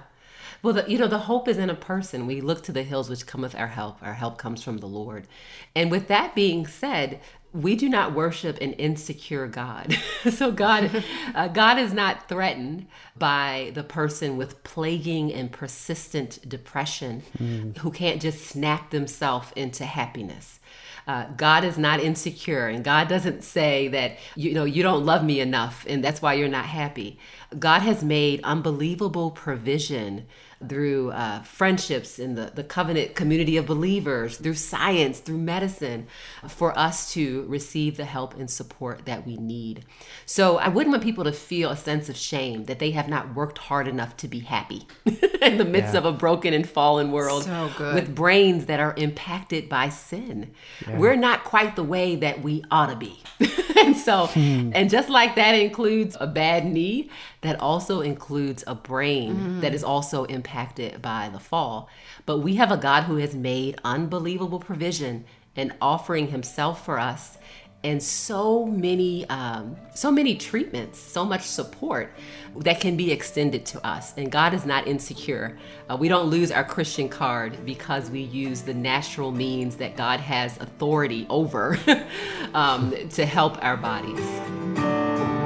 Well, the, you know, the hope is in a person. We look to the hills which cometh our help. Our help comes from the Lord. And with that being said, we do not worship an insecure God. so God, uh, God is not threatened by the person with plaguing and persistent depression mm. who can't just snap themselves into happiness. Uh, God is not insecure, and God doesn't say that you know you don't love me enough, and that's why you're not happy. God has made unbelievable provision through uh, friendships in the, the covenant community of believers, through science, through medicine, for us to receive the help and support that we need. So I wouldn't want people to feel a sense of shame that they have not worked hard enough to be happy in the midst yeah. of a broken and fallen world so with brains that are impacted by sin. Yeah. We're not quite the way that we ought to be. and so, hmm. and just like that includes a bad knee, that also includes a brain mm. that is also impacted by the fall. But we have a God who has made unbelievable provision and offering himself for us and so many um, so many treatments so much support that can be extended to us and god is not insecure uh, we don't lose our christian card because we use the natural means that god has authority over um, to help our bodies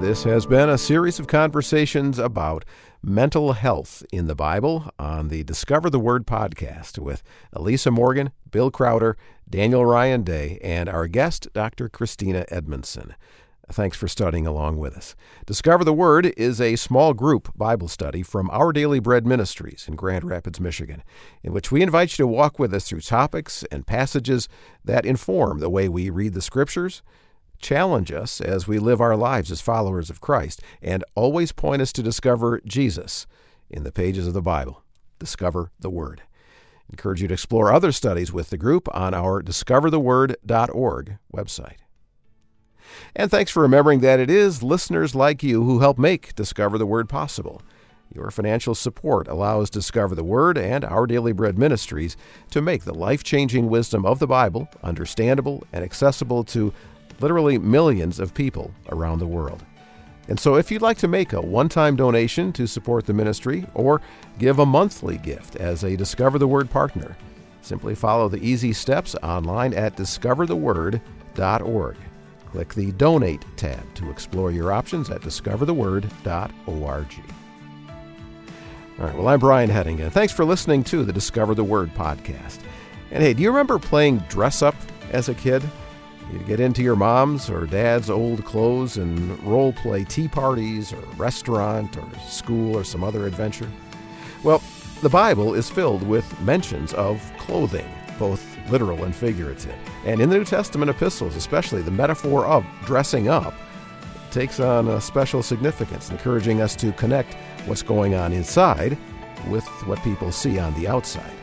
this has been a series of conversations about mental health in the Bible on the Discover the Word podcast with Elisa Morgan, Bill Crowder, Daniel Ryan Day, and our guest, Dr. Christina Edmondson. Thanks for studying along with us. Discover the Word is a small group Bible study from Our Daily Bread Ministries in Grand Rapids, Michigan, in which we invite you to walk with us through topics and passages that inform the way we read the Scriptures challenge us as we live our lives as followers of Christ, and always point us to discover Jesus in the pages of the Bible. Discover the Word. encourage you to explore other studies with the group on our discovertheword.org website. And thanks for remembering that it is listeners like you who help make Discover the Word possible. Your financial support allows Discover the Word and Our Daily Bread Ministries to make the life changing wisdom of the Bible understandable and accessible to literally millions of people around the world. And so, if you'd like to make a one time donation to support the ministry or give a monthly gift as a Discover the Word partner, simply follow the easy steps online at discovertheword.org. Click the Donate tab to explore your options at discovertheword.org. All right, well, I'm Brian Hedingen. Thanks for listening to the Discover the Word podcast. And hey, do you remember playing dress up as a kid? You get into your mom's or dad's old clothes and role play tea parties or restaurant or school or some other adventure. Well, the Bible is filled with mentions of clothing, both literal and figurative. And in the New Testament epistles, especially the metaphor of dressing up, takes on a special significance, encouraging us to connect what's going on inside with what people see on the outside.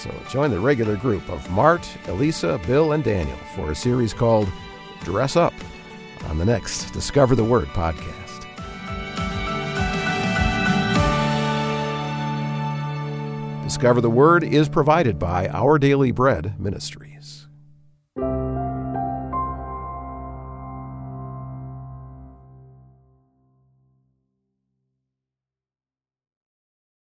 So join the regular group of Mart, Elisa, Bill, and Daniel for a series called Dress Up on the next Discover the Word podcast. Discover the Word is provided by Our Daily Bread Ministries.